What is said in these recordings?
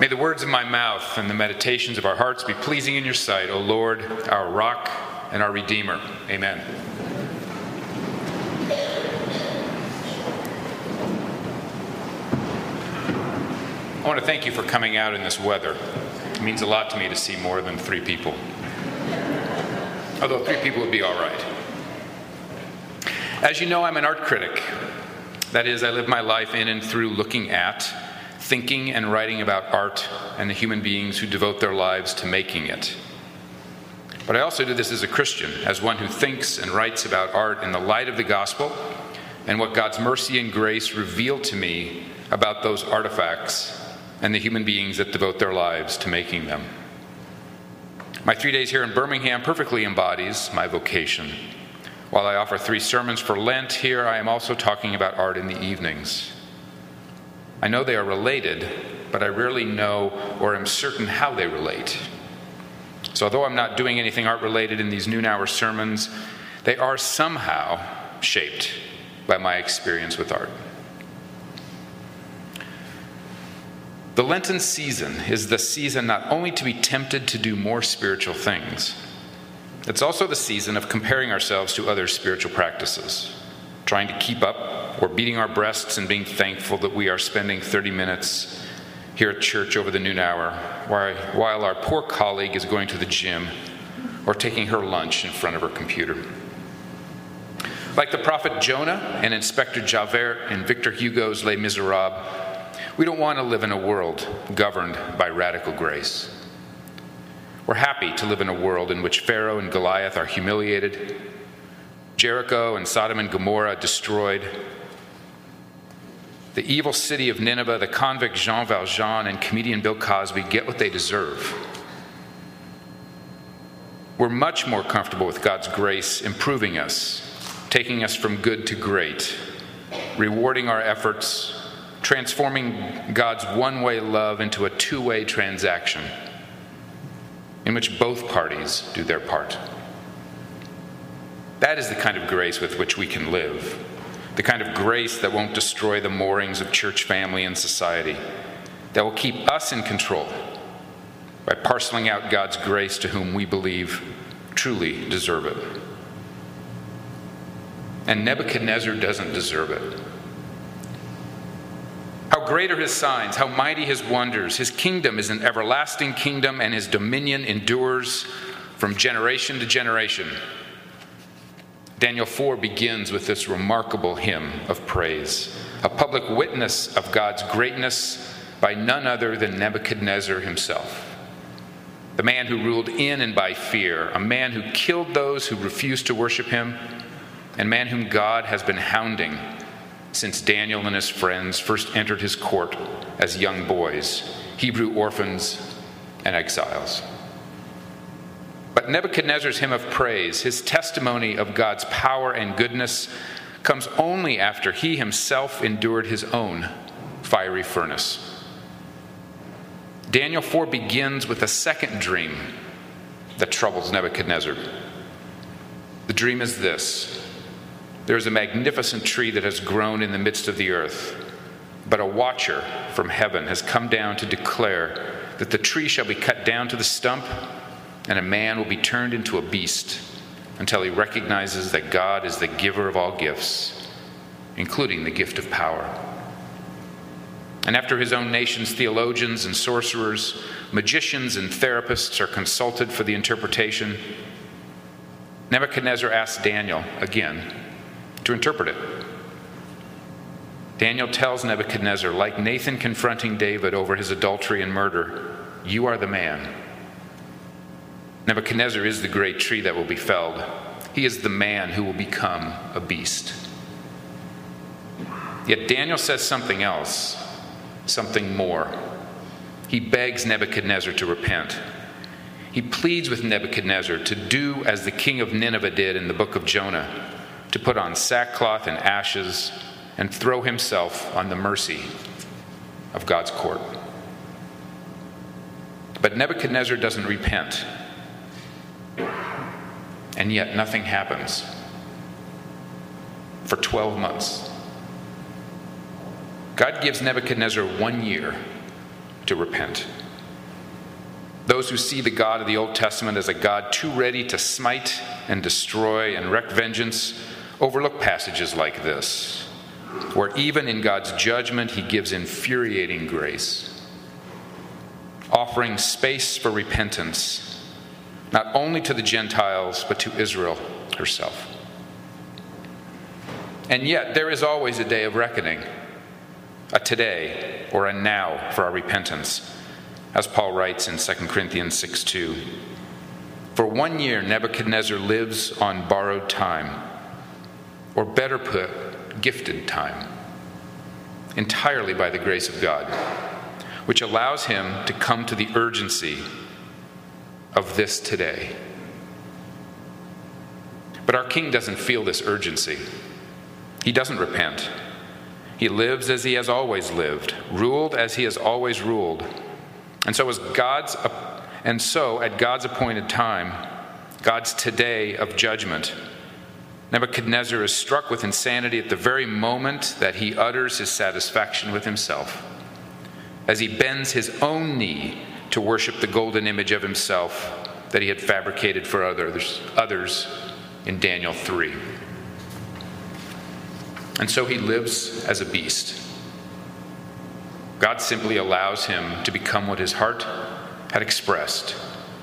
May the words of my mouth and the meditations of our hearts be pleasing in your sight, O Lord, our rock and our redeemer. Amen. I want to thank you for coming out in this weather. It means a lot to me to see more than three people. Although three people would be all right. As you know, I'm an art critic. That is, I live my life in and through looking at, thinking, and writing about art and the human beings who devote their lives to making it. But I also do this as a Christian, as one who thinks and writes about art in the light of the gospel and what God's mercy and grace reveal to me about those artifacts and the human beings that devote their lives to making them. My three days here in Birmingham perfectly embodies my vocation. While I offer three sermons for Lent here, I am also talking about art in the evenings. I know they are related, but I rarely know or am certain how they relate. So, although I'm not doing anything art related in these noon hour sermons, they are somehow shaped by my experience with art. The Lenten season is the season not only to be tempted to do more spiritual things, it's also the season of comparing ourselves to other spiritual practices, trying to keep up or beating our breasts and being thankful that we are spending 30 minutes here at church over the noon hour while our poor colleague is going to the gym or taking her lunch in front of her computer. Like the prophet Jonah and Inspector Javert in Victor Hugo's Les Miserables, we don't want to live in a world governed by radical grace. We're happy to live in a world in which Pharaoh and Goliath are humiliated, Jericho and Sodom and Gomorrah destroyed, the evil city of Nineveh, the convict Jean Valjean, and comedian Bill Cosby get what they deserve. We're much more comfortable with God's grace improving us, taking us from good to great, rewarding our efforts, transforming God's one way love into a two way transaction in which both parties do their part. That is the kind of grace with which we can live, the kind of grace that won't destroy the moorings of church family and society, that will keep us in control by parceling out God's grace to whom we believe truly deserve it. And Nebuchadnezzar doesn't deserve it. How great are his signs, how mighty his wonders. His kingdom is an everlasting kingdom, and his dominion endures from generation to generation. Daniel 4 begins with this remarkable hymn of praise, a public witness of God's greatness by none other than Nebuchadnezzar himself. The man who ruled in and by fear, a man who killed those who refused to worship him, and man whom God has been hounding since Daniel and his friends first entered his court as young boys, Hebrew orphans and exiles. But Nebuchadnezzar's hymn of praise, his testimony of God's power and goodness, comes only after he himself endured his own fiery furnace. Daniel 4 begins with a second dream that troubles Nebuchadnezzar. The dream is this there is a magnificent tree that has grown in the midst of the earth, but a watcher from heaven has come down to declare that the tree shall be cut down to the stump, and a man will be turned into a beast until he recognizes that God is the giver of all gifts, including the gift of power. And after his own nation's theologians and sorcerers, magicians and therapists are consulted for the interpretation, Nebuchadnezzar asks Daniel again to interpret it. Daniel tells Nebuchadnezzar, like Nathan confronting David over his adultery and murder, You are the man. Nebuchadnezzar is the great tree that will be felled. He is the man who will become a beast. Yet Daniel says something else, something more. He begs Nebuchadnezzar to repent. He pleads with Nebuchadnezzar to do as the king of Nineveh did in the book of Jonah to put on sackcloth and ashes and throw himself on the mercy of God's court. But Nebuchadnezzar doesn't repent. And yet nothing happens for 12 months. God gives Nebuchadnezzar one year to repent. Those who see the God of the Old Testament as a God too ready to smite and destroy and wreak vengeance overlook passages like this, where even in God's judgment, he gives infuriating grace, offering space for repentance, not only to the Gentiles, but to Israel herself. And yet, there is always a day of reckoning, a today or a now for our repentance as Paul writes in 2 Corinthians 6 2. For one year, Nebuchadnezzar lives on borrowed time, or better put, gifted time, entirely by the grace of God, which allows him to come to the urgency of this today. But our king doesn't feel this urgency. He doesn't repent. He lives as he has always lived, ruled as he has always ruled and so, as God's, and so at God's appointed time, God's today of judgment, Nebuchadnezzar is struck with insanity at the very moment that he utters his satisfaction with himself, as he bends his own knee to worship the golden image of himself that he had fabricated for others, others in Daniel 3. And so he lives as a beast God simply allows him to become what his heart had expressed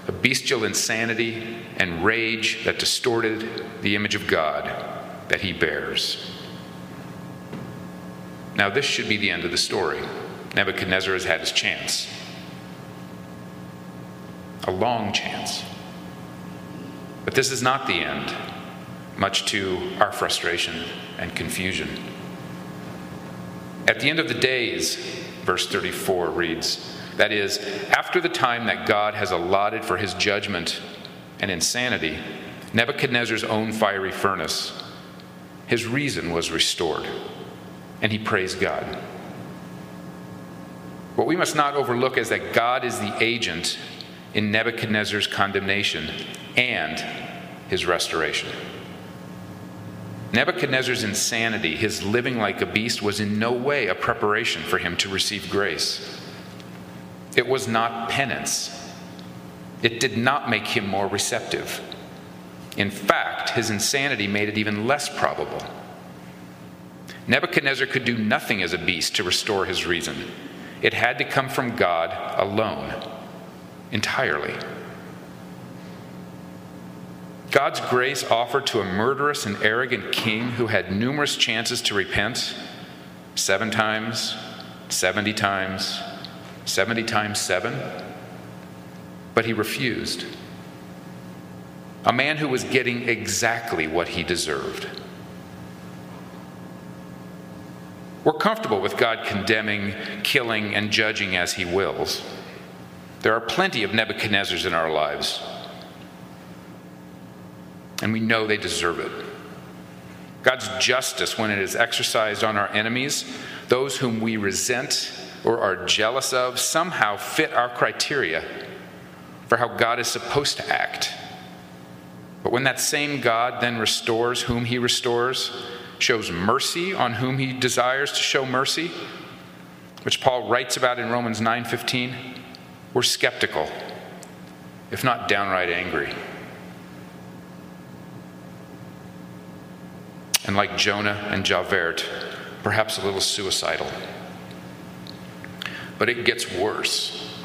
a bestial insanity and rage that distorted the image of God that he bears. Now, this should be the end of the story. Nebuchadnezzar has had his chance. A long chance. But this is not the end, much to our frustration and confusion. At the end of the days, verse 34 reads That is, after the time that God has allotted for his judgment and insanity, Nebuchadnezzar's own fiery furnace, his reason was restored, and he praised God. What we must not overlook is that God is the agent in Nebuchadnezzar's condemnation and his restoration. Nebuchadnezzar's insanity, his living like a beast, was in no way a preparation for him to receive grace. It was not penance. It did not make him more receptive. In fact, his insanity made it even less probable. Nebuchadnezzar could do nothing as a beast to restore his reason. It had to come from God alone, entirely. God's grace offered to a murderous and arrogant king who had numerous chances to repent seven times, 70 times, 70 times seven, but he refused. A man who was getting exactly what he deserved. We're comfortable with God condemning, killing, and judging as he wills. There are plenty of Nebuchadnezzars in our lives and we know they deserve it. God's justice, when it is exercised on our enemies, those whom we resent or are jealous of, somehow fit our criteria for how God is supposed to act. But when that same God then restores whom he restores, shows mercy on whom he desires to show mercy, which Paul writes about in Romans 9:15, we're skeptical, if not downright angry. and like Jonah and Javert, perhaps a little suicidal. But it gets worse.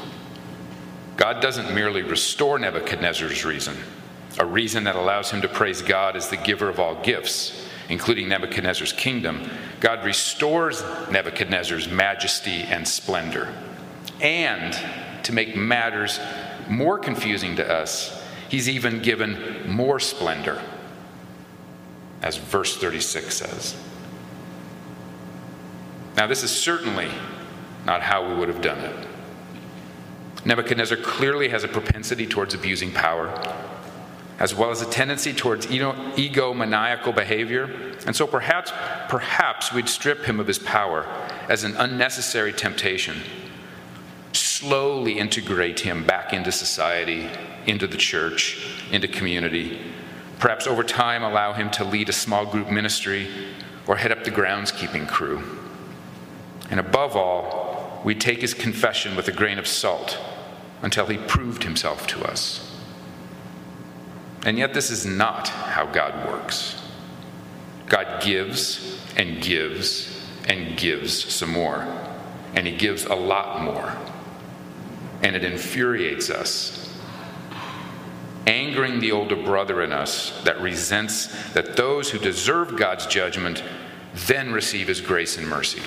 God doesn't merely restore Nebuchadnezzar's reason, a reason that allows him to praise God as the giver of all gifts, including Nebuchadnezzar's kingdom. God restores Nebuchadnezzar's majesty and splendor. And to make matters more confusing to us, he's even given more splendor as verse 36 says. Now, this is certainly not how we would have done it. Nebuchadnezzar clearly has a propensity towards abusing power, as well as a tendency towards egomaniacal behavior. And so perhaps, perhaps we'd strip him of his power as an unnecessary temptation, slowly integrate him back into society, into the church, into community, Perhaps over time, allow him to lead a small group ministry or head up the groundskeeping crew. And above all, we'd take his confession with a grain of salt until he proved himself to us. And yet, this is not how God works. God gives and gives and gives some more, and he gives a lot more. And it infuriates us angering the older brother in us that resents that those who deserve God's judgment then receive his grace and mercy.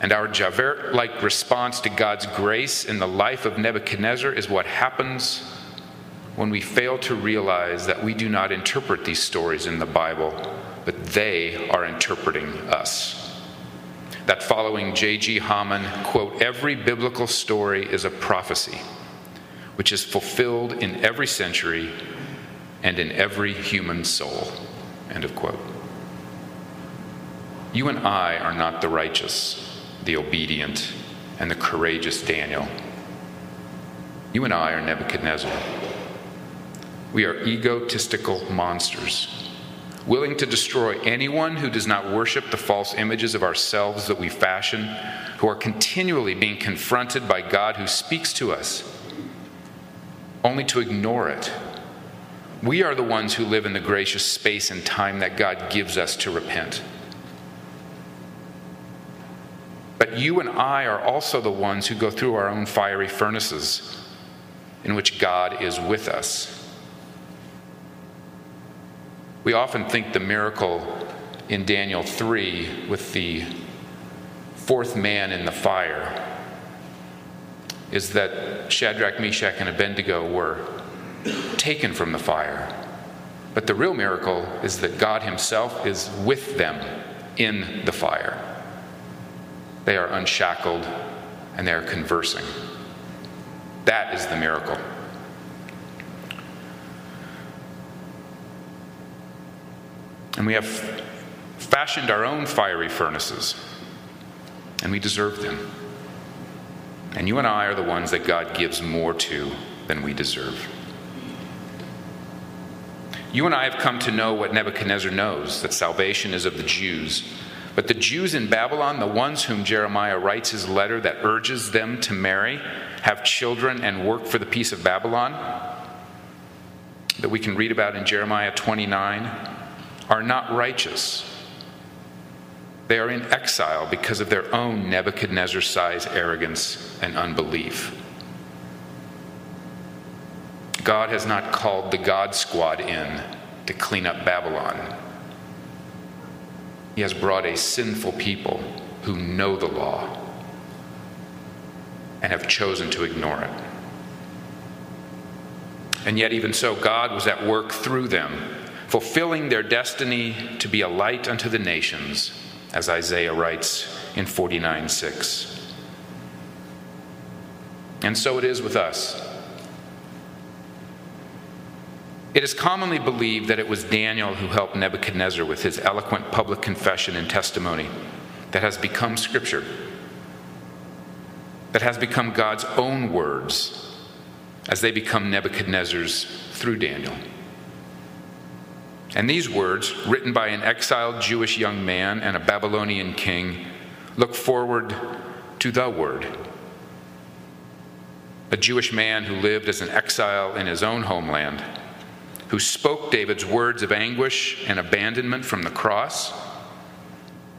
And our Javert like response to God's grace in the life of Nebuchadnezzar is what happens when we fail to realize that we do not interpret these stories in the Bible, but they are interpreting us. That following J.G. Hamann, quote, every biblical story is a prophecy, which is fulfilled in every century and in every human soul, end of quote. You and I are not the righteous the obedient, and the courageous Daniel. You and I are Nebuchadnezzar. We are egotistical monsters, willing to destroy anyone who does not worship the false images of ourselves that we fashion, who are continually being confronted by God who speaks to us, only to ignore it. We are the ones who live in the gracious space and time that God gives us to repent. But you and I are also the ones who go through our own fiery furnaces in which God is with us. We often think the miracle in Daniel 3 with the fourth man in the fire is that Shadrach, Meshach, and Abednego were taken from the fire. But the real miracle is that God Himself is with them in the fire. They are unshackled and they are conversing. That is the miracle. And we have fashioned our own fiery furnaces, and we deserve them. And you and I are the ones that God gives more to than we deserve. You and I have come to know what Nebuchadnezzar knows that salvation is of the Jews but the Jews in Babylon, the ones whom Jeremiah writes his letter that urges them to marry, have children, and work for the peace of Babylon, that we can read about in Jeremiah 29, are not righteous. They are in exile because of their own Nebuchadnezzar sized arrogance and unbelief. God has not called the God Squad in to clean up Babylon. He has brought a sinful people who know the law and have chosen to ignore it. And yet, even so, God was at work through them, fulfilling their destiny to be a light unto the nations, as Isaiah writes in 49 6. And so it is with us. It is commonly believed that it was Daniel who helped Nebuchadnezzar with his eloquent public confession and testimony that has become Scripture, that has become God's own words as they become Nebuchadnezzar's through Daniel. And these words, written by an exiled Jewish young man and a Babylonian king, look forward to the Word. A Jewish man who lived as an exile in his own homeland who spoke David's words of anguish and abandonment from the cross,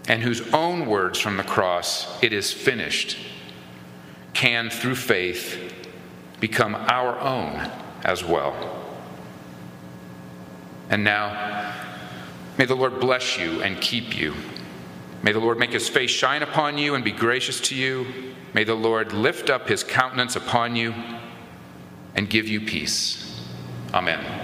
and whose own words from the cross, it is finished, can, through faith, become our own as well. And now, may the Lord bless you and keep you. May the Lord make his face shine upon you and be gracious to you. May the Lord lift up his countenance upon you and give you peace. Amen.